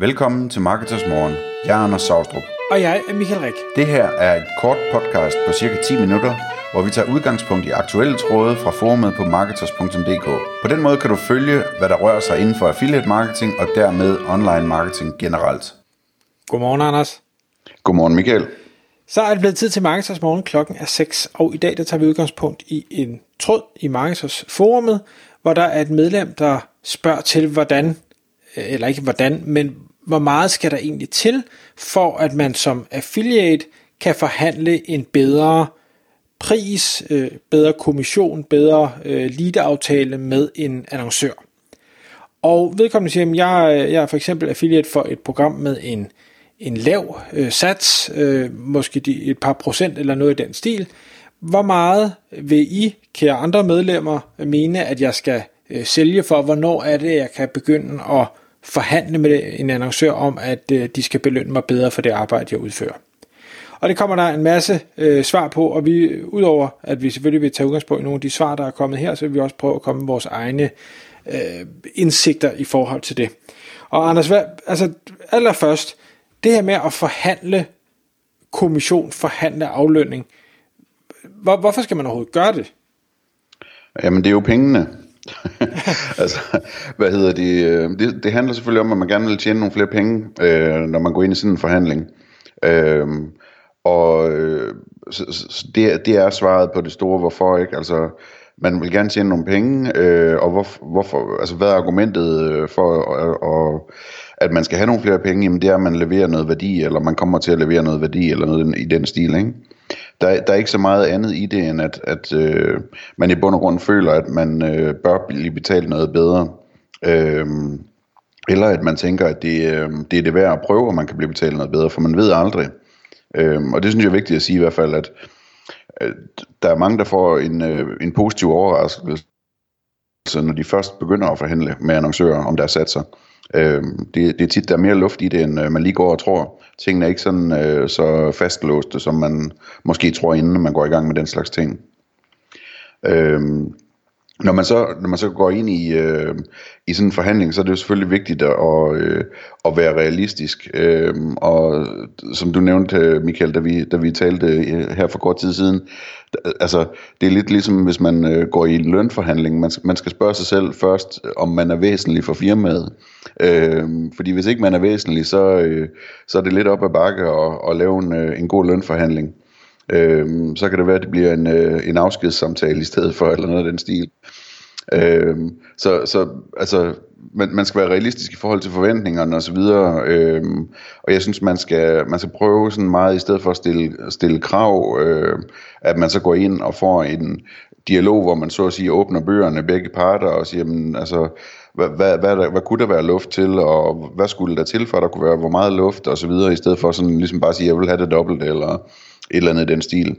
Velkommen til Marketers Morgen. Jeg er Anders Saustrup. Og jeg er Michael Rik. Det her er et kort podcast på cirka 10 minutter, hvor vi tager udgangspunkt i aktuelle tråde fra forumet på marketers.dk. På den måde kan du følge, hvad der rører sig inden for affiliate marketing og dermed online marketing generelt. Godmorgen, Anders. Godmorgen, Michael. Så er det blevet tid til Marketers Morgen. Klokken er 6, og i dag der tager vi udgangspunkt i en tråd i Marketers forumet, hvor der er et medlem, der spørger til, hvordan, eller ikke hvordan, men hvor meget skal der egentlig til, for at man som affiliate kan forhandle en bedre pris, øh, bedre kommission, bedre øh, lead-aftale med en annoncør. Og vedkommende siger, at jeg, jeg er for eksempel affiliate for et program med en, en lav øh, sats, øh, måske de, et par procent eller noget i den stil. Hvor meget vil I, kære andre medlemmer, mene, at jeg skal øh, sælge for? Hvornår er det, jeg kan begynde at forhandle med en annoncør om, at øh, de skal belønne mig bedre for det arbejde, jeg udfører. Og det kommer der en masse øh, svar på, og vi udover at vi selvfølgelig vil tage udgangspunkt i nogle af de svar, der er kommet her, så vil vi også prøve at komme med vores egne øh, indsigter i forhold til det. Og Anders, hvad, altså allerførst, det her med at forhandle kommission, forhandle aflønning, hvor, hvorfor skal man overhovedet gøre det? Jamen det er jo pengene. altså, hvad hedder det? Øh, det? Det handler selvfølgelig om, at man gerne vil tjene nogle flere penge, øh, når man går ind i sådan en forhandling. Øh, og øh, så, så det, det er svaret på det store hvorfor, ikke? Altså, man vil gerne tjene nogle penge, øh, og hvor, hvorfor, altså, hvad er argumentet øh, for, øh, at, og, at man skal have nogle flere penge? Jamen, det er, at man leverer noget værdi, eller man kommer til at levere noget værdi, eller noget i den stil, ikke? Der, der er ikke så meget andet i det, end at, at øh, man i bund og grund føler, at man øh, bør blive betalt noget bedre. Øh, eller at man tænker, at det, øh, det er det værd at prøve, og man kan blive betalt noget bedre, for man ved aldrig. Øh, og det synes jeg er vigtigt at sige i hvert fald, at øh, der er mange, der får en, øh, en positiv overraskelse, når de først begynder at forhandle med annoncører om deres satser. Øh, det, det er tit, der er mere luft i det, end øh, man lige går og tror. Tingene er ikke sådan øh, så fastlåste, som man måske tror, inden man går i gang med den slags ting. Øh, når man så når man så går ind i øh, i sådan en forhandling, så er det jo selvfølgelig vigtigt at øh, at være realistisk. Øh, og som du nævnte, Michael, da vi da vi talte øh, her for kort tid siden, altså det er lidt ligesom hvis man øh, går i en lønforhandling, man man skal spørge sig selv først, om man er væsentlig for firmaet. Øh, fordi hvis ikke man er væsentlig, så øh, så er det lidt op ad bakke at, at lave en øh, en god lønforhandling. Øhm, så kan det være, at det bliver en, øh, en afskedssamtale i stedet for, eller noget af den stil. Øhm, så, så altså, man, man skal være realistisk i forhold til forventningerne osv., øhm, og jeg synes, man skal, man skal prøve sådan meget, i stedet for at stille, stille krav, øh, at man så går ind og får en dialog, hvor man så at sige åbner bøgerne begge parter og siger, jamen, altså, hvad, hvad, hvad, der, hvad kunne der være luft til, og hvad skulle der til for, at der kunne være hvor meget luft og så videre, i stedet for sådan ligesom bare at sige, jeg vil have det dobbelt, eller et eller andet i den stil.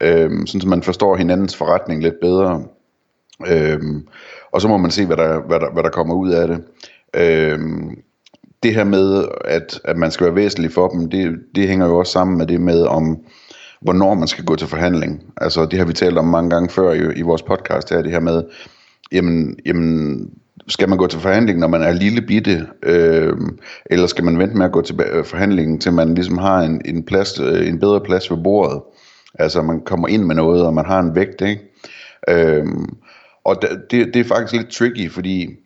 Øhm, sådan så man forstår hinandens forretning lidt bedre. Øhm, og så må man se, hvad der, hvad der, hvad der kommer ud af det. Øhm, det her med, at, at man skal være væsentlig for dem, det, det hænger jo også sammen med det med, om hvornår man skal gå til forhandling. Altså det har vi talt om mange gange før i, i vores podcast her, det her med, jamen, jamen skal man gå til forhandling, når man er lille bitte, øh, eller skal man vente med at gå til forhandlingen, til man ligesom har en, en, plads, øh, en bedre plads ved bordet? Altså man kommer ind med noget, og man har en vægt, ikke? Øh, og det, det er faktisk lidt tricky, fordi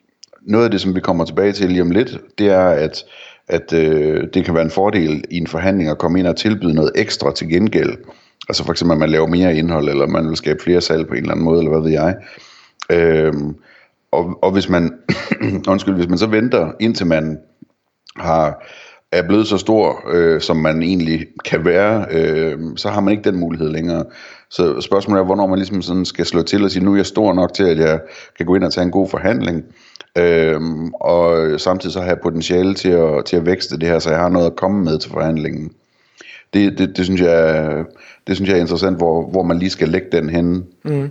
noget af det, som vi kommer tilbage til lige om lidt, det er, at, at øh, det kan være en fordel i en forhandling at komme ind og tilbyde noget ekstra til gengæld. Altså for eksempel, at man laver mere indhold, eller man vil skabe flere salg på en eller anden måde, eller hvad ved jeg. Øh, og, og hvis man, undskyld, hvis man så venter, indtil man har, er blevet så stor, øh, som man egentlig kan være, øh, så har man ikke den mulighed længere. Så spørgsmålet er, hvornår man ligesom sådan skal slå til og sige, nu er jeg stor nok til, at jeg kan gå ind og tage en god forhandling, øh, og samtidig så har potentiale til at, til at vækste det her, så jeg har noget at komme med til forhandlingen. Det, det, det, synes, jeg, det synes jeg er interessant, hvor, hvor man lige skal lægge den henne. Mm.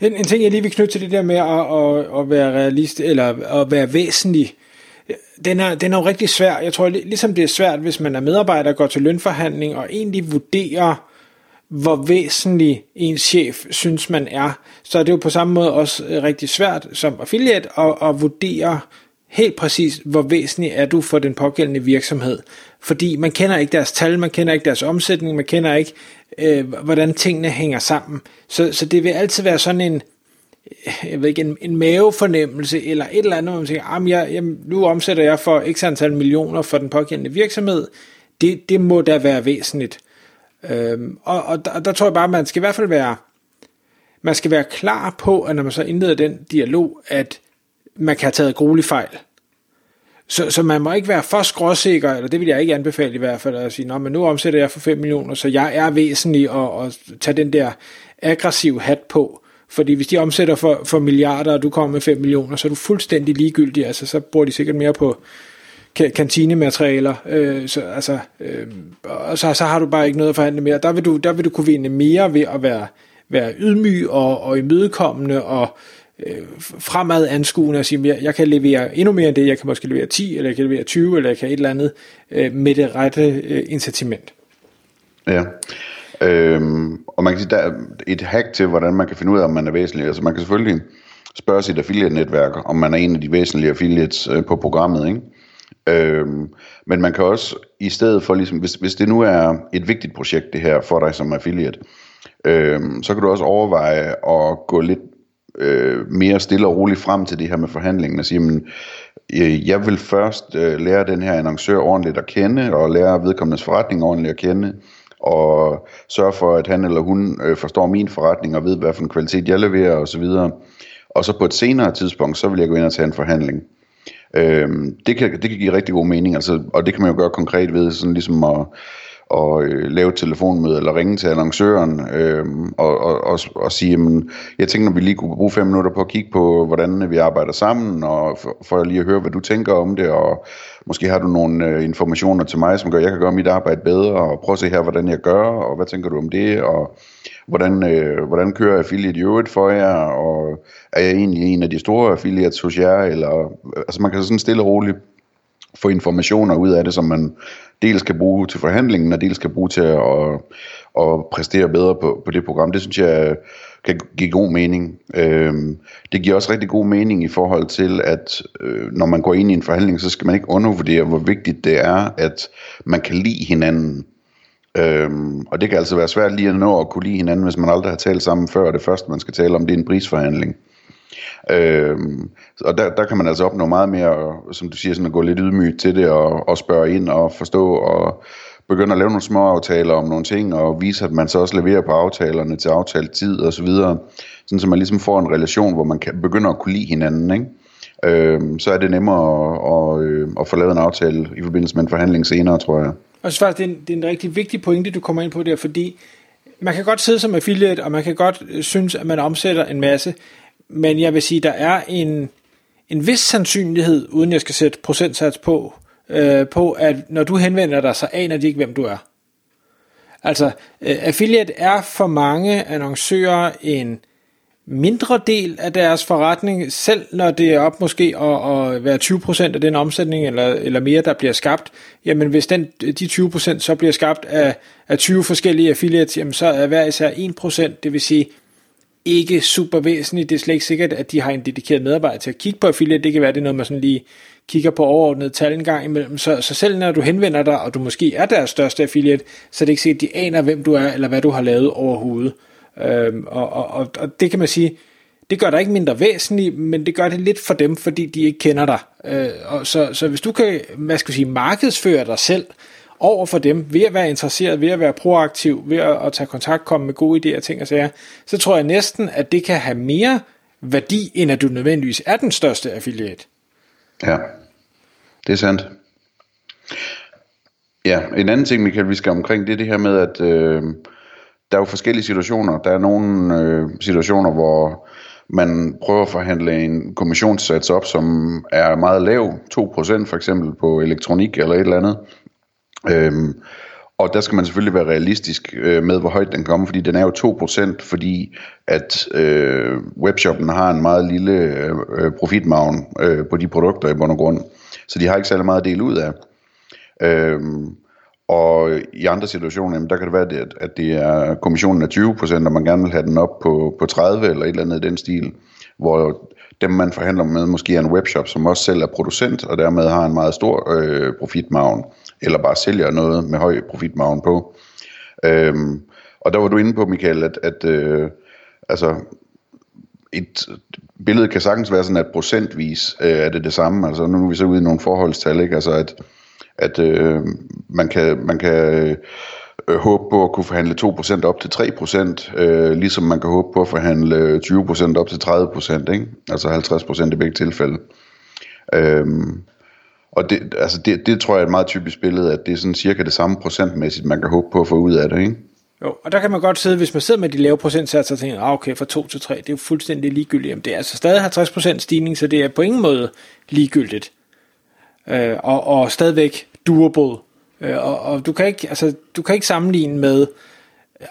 En, en ting, jeg lige vil knytte til det der med at, at, at være realist, eller at være væsentlig, den er, den er jo rigtig svær. Jeg tror, ligesom det er svært, hvis man er medarbejder og går til lønforhandling og egentlig vurderer, hvor væsentlig en chef synes man er, så er det jo på samme måde også øh, rigtig svært som affiliate at, at vurdere helt præcis, hvor væsentlig er du for den pågældende virksomhed. Fordi man kender ikke deres tal, man kender ikke deres omsætning, man kender ikke, øh, hvordan tingene hænger sammen. Så, så det vil altid være sådan en, jeg ved ikke, en, en mavefornemmelse, eller et eller andet, hvor man siger, jamen, jeg, jamen, nu omsætter jeg for x antal millioner for den pågældende virksomhed. Det, det må da være væsentligt. Øhm, og, og der, der tror jeg bare, man skal i hvert fald være, man skal være klar på, at når man så indleder den dialog, at man kan have taget gruelig fejl. Så, så man må ikke være for skråsikker, eller det vil jeg ikke anbefale i hvert fald, at sige, Nå, men nu omsætter jeg for 5 millioner, så jeg er væsentlig at, at tage den der aggressiv hat på. Fordi hvis de omsætter for, for milliarder, og du kommer med 5 millioner, så er du fuldstændig ligegyldig. Altså, så bruger de sikkert mere på kantinematerialer. Øh, så, altså, øh, og så, så har du bare ikke noget at forhandle mere. Der vil du, der vil du kunne vinde mere ved at være, være ydmyg og, og imødekommende og øh, fremad anskuende og sige, jeg, jeg kan levere endnu mere end det, jeg kan måske levere 10, eller jeg kan levere 20, eller jeg kan et eller andet øh, med det rette øh, incitament. Ja, øhm, og man kan sige, der er et hack til, hvordan man kan finde ud af, om man er væsentlig. Altså man kan selvfølgelig spørge sit affiliate-netværk, om man er en af de væsentlige affiliates øh, på programmet, ikke? Øhm, men man kan også, i stedet for ligesom, hvis, hvis det nu er et vigtigt projekt det her for dig som affiliate, øhm, så kan du også overveje at gå lidt øh, mere stille og roligt frem til det her med forhandlingen og sige, men, øh, jeg vil først øh, lære den her annoncør ordentligt at kende, og lære vedkommendes forretning ordentligt at kende, og sørge for, at han eller hun øh, forstår min forretning og ved, hvad for en kvalitet jeg leverer osv. Og så på et senere tidspunkt, så vil jeg gå ind og tage en forhandling. Øh, det, kan, det kan give rigtig god mening, altså, og det kan man jo gøre konkret ved, sådan ligesom at og øh, lave et telefonmøde eller ringe til annoncøren øh, og, og, og, og sige, jamen, jeg tænker, at vi lige kunne bruge fem minutter på at kigge på, hvordan vi arbejder sammen, og for, for lige at høre, hvad du tænker om det, og måske har du nogle øh, informationer til mig, som gør, at jeg kan gøre mit arbejde bedre, og prøv at se her, hvordan jeg gør, og hvad tænker du om det, og hvordan, øh, hvordan kører affiliate i øvrigt for jer, og er jeg egentlig en af de store affiliates hos jer, eller, altså man kan sådan stille og roligt få informationer ud af det, som man dels kan bruge til forhandlingen, og dels kan bruge til at, at, at præstere bedre på, på det program. Det synes jeg kan give god mening. Øhm, det giver også rigtig god mening i forhold til, at øh, når man går ind i en forhandling, så skal man ikke undervurdere, hvor vigtigt det er, at man kan lide hinanden. Øhm, og det kan altså være svært lige at nå at kunne lide hinanden, hvis man aldrig har talt sammen før, og det første man skal tale om, det er en prisforhandling. Øhm, og der, der kan man altså opnå meget mere, som du siger, sådan at gå lidt ydmygt til det, og, og spørge ind og forstå, og begynde at lave nogle små aftaler om nogle ting, og vise, at man så også leverer på aftalerne til aftalt tid og så videre, sådan så man ligesom får en relation, hvor man kan begynde at kunne lide hinanden, ikke? Øhm, så er det nemmere at, at, øh, at få lavet en aftale i forbindelse med en forhandling senere, tror jeg. Og så faktisk, det er, en, det er en rigtig vigtig pointe, du kommer ind på der, fordi man kan godt sidde som affiliate, og man kan godt synes, at man omsætter en masse, men jeg vil sige, der er en, en vis sandsynlighed, uden jeg skal sætte procentsats på, øh, på at når du henvender dig, så aner de ikke, hvem du er. Altså, øh, affiliate er for mange annoncører en mindre del af deres forretning, selv når det er op måske at, at være 20% af den omsætning eller, eller mere, der bliver skabt, jamen hvis den, de 20% så bliver skabt af, af 20 forskellige affiliates, jamen så er hver især 1%, det vil sige, ikke super væsentligt. Det er slet ikke sikkert, at de har en dedikeret medarbejder til at kigge på affiliate. Det kan være, det er noget, man sådan lige kigger på overordnet tal en gang imellem. Så, så selv når du henvender dig, og du måske er deres største affiliate, så er det ikke sikkert, at de aner, hvem du er, eller hvad du har lavet overhovedet. Øhm, og, og, og, og det kan man sige, det gør dig ikke mindre væsentligt, men det gør det lidt for dem, fordi de ikke kender dig. Øh, og så, så hvis du kan, hvad skal vi sige, markedsføre dig selv, over for dem, ved at være interesseret, ved at være proaktiv, ved at, at tage kontakt, komme med gode idéer, ting og sager, så tror jeg næsten, at det kan have mere værdi, end at du nødvendigvis er den største affiliate. Ja, det er sandt. Ja, en anden ting, Michael, vi skal omkring, det er det her med, at øh, der er jo forskellige situationer. Der er nogle øh, situationer, hvor man prøver at forhandle en kommissionssats op, som er meget lav, 2% for eksempel på elektronik eller et eller andet, Øhm, og der skal man selvfølgelig være realistisk øh, med, hvor højt den kommer, fordi den er jo 2%, fordi at øh, webshoppen har en meget lille øh, profitmavn øh, på de produkter i bund og grund. Så de har ikke særlig meget at dele ud af. Øhm, og i andre situationer, jamen, der kan det være, at, at det er kommissionen af 20%, og man gerne vil have den op på, på 30 eller et eller andet i den stil. hvor dem man forhandler med måske er en webshop, som også selv er producent, og dermed har en meget stor øh, profitmavn eller bare sælger noget med høj profitmargin på. Øhm, og der var du inde på, Michael, at, at øh, altså, et billede kan sagtens være sådan, at procentvis øh, er det det samme. Altså nu er vi så ude i nogle forholdstal, ikke? Altså at, at øh, man kan, man kan øh, håbe på at kunne forhandle 2% op til 3%, øh, ligesom man kan håbe på at forhandle 20% op til 30%, ikke? altså 50% i begge tilfælde. Øhm, og det, altså det, det tror jeg er et meget typisk billede, at det er sådan cirka det samme procentmæssigt, man kan håbe på at få ud af det. Ikke? Jo, og der kan man godt sidde, hvis man sidder med de lave procentsatser, og tænker, ah, okay, fra 2 til 3, det er jo fuldstændig ligegyldigt. Jamen, det er altså stadig 50% stigning, så det er på ingen måde ligegyldigt. Øh, og, og stadigvæk durable. Øh, og, og du, kan ikke, altså, du kan ikke sammenligne med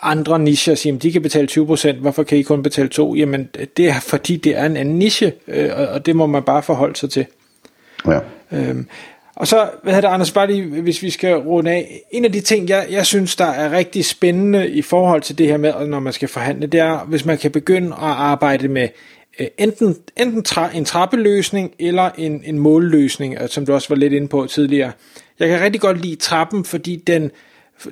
andre nicher og sige, de kan betale 20%, hvorfor kan I kun betale 2? Jamen, det er fordi, det er en anden niche, øh, og, og det må man bare forholde sig til. Ja. Øhm, og så, hvad hedder det, Anders, bare lige, hvis vi skal runde af. En af de ting, jeg, jeg synes, der er rigtig spændende i forhold til det her med, når man skal forhandle, det er, hvis man kan begynde at arbejde med øh, enten, enten tra, en trappeløsning eller en, en målløsning, øh, som du også var lidt inde på tidligere. Jeg kan rigtig godt lide trappen, fordi den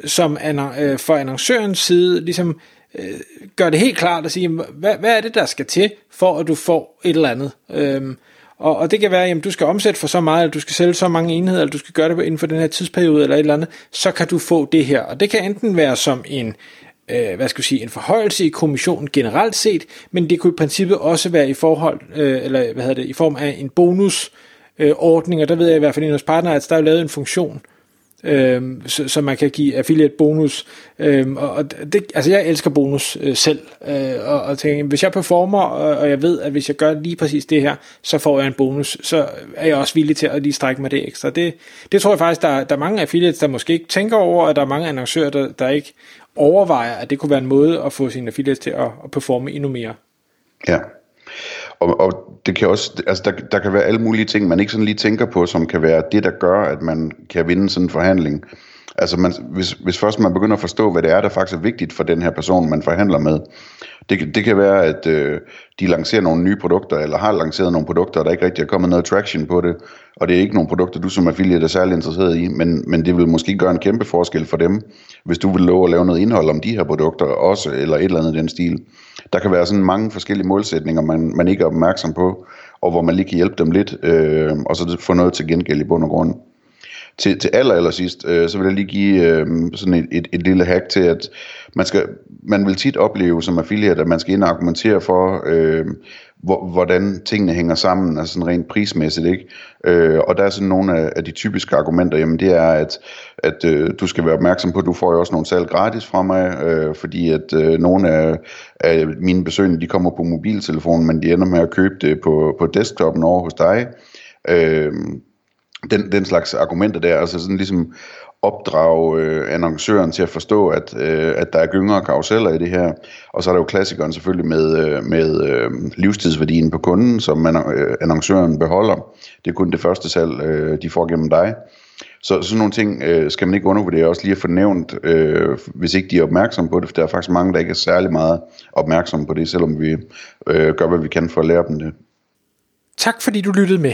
som øh, for annoncørens side ligesom øh, gør det helt klart at sige, hvad, hvad er det, der skal til, for at du får et eller andet. Øhm, og, og det kan være, at du skal omsætte for så meget, eller du skal sælge så mange enheder, eller du skal gøre det inden for den her tidsperiode, eller et eller andet, så kan du få det her. Og det kan enten være som en, øh, hvad skal jeg sige, en forhøjelse i kommissionen generelt set, men det kunne i princippet også være i forhold, øh, eller hvad hedder det, i form af en bonus, øh, ordning, og der ved jeg i hvert fald i vores partner, at der er lavet en funktion, øhm, så, så man kan give affiliate bonus. Øhm, og det, altså jeg elsker bonus øh, selv, øh, og, og tænker, hvis jeg performer, og, og jeg ved, at hvis jeg gør lige præcis det her, så får jeg en bonus, så er jeg også villig til at lige strække mig det ekstra. Det, det tror jeg faktisk, der, der er mange affiliates, der måske ikke tænker over, og der er mange annoncører, der, der ikke overvejer, at det kunne være en måde at få sine affiliates til at, at performe endnu mere. Ja, og, og det kan også, altså der, der kan være alle mulige ting, man ikke sådan lige tænker på, som kan være det, der gør, at man kan vinde sådan en forhandling. Altså man, hvis, hvis først man begynder at forstå, hvad det er, der faktisk er vigtigt for den her person, man forhandler med. Det, det kan være, at øh, de lancerer nogle nye produkter, eller har lanceret nogle produkter, og der ikke rigtig er kommet noget traction på det, og det er ikke nogle produkter, du som affiliate er særlig interesseret i, men, men det vil måske gøre en kæmpe forskel for dem, hvis du vil love at lave noget indhold om de her produkter også, eller et eller andet i den stil. Der kan være sådan mange forskellige målsætninger, man, man ikke er opmærksom på, og hvor man lige kan hjælpe dem lidt, øh, og så få noget til gengæld i bund og grund. Til, til aller, aller sidst, øh, så vil jeg lige give øh, sådan et, et, et lille hack til, at man, skal, man vil tit opleve som affiliate, at man skal ind og argumentere for, øh, hvor, hvordan tingene hænger sammen, altså sådan rent prismæssigt, ikke? Øh, og der er sådan nogle af, af de typiske argumenter, jamen det er, at, at øh, du skal være opmærksom på, at du får jo også nogle salg gratis fra mig, øh, fordi at øh, nogle af, af mine besøgende, de kommer på mobiltelefonen, men de ender med at købe det på, på desktopen over hos dig. Øh, den, den slags argumenter der, altså sådan ligesom opdrage øh, annoncøren til at forstå, at, øh, at der er gynger og karuseller i det her. Og så er der jo klassikeren selvfølgelig med, øh, med øh, livstidsværdien på kunden, som man, øh, annoncøren beholder. Det er kun det første salg, øh, de får gennem dig. Så sådan nogle ting øh, skal man ikke undervurdere, også lige at få nævnt, øh, hvis ikke de er opmærksomme på det, for der er faktisk mange, der ikke er særlig meget opmærksomme på det, selvom vi øh, gør, hvad vi kan for at lære dem det. Tak fordi du lyttede med.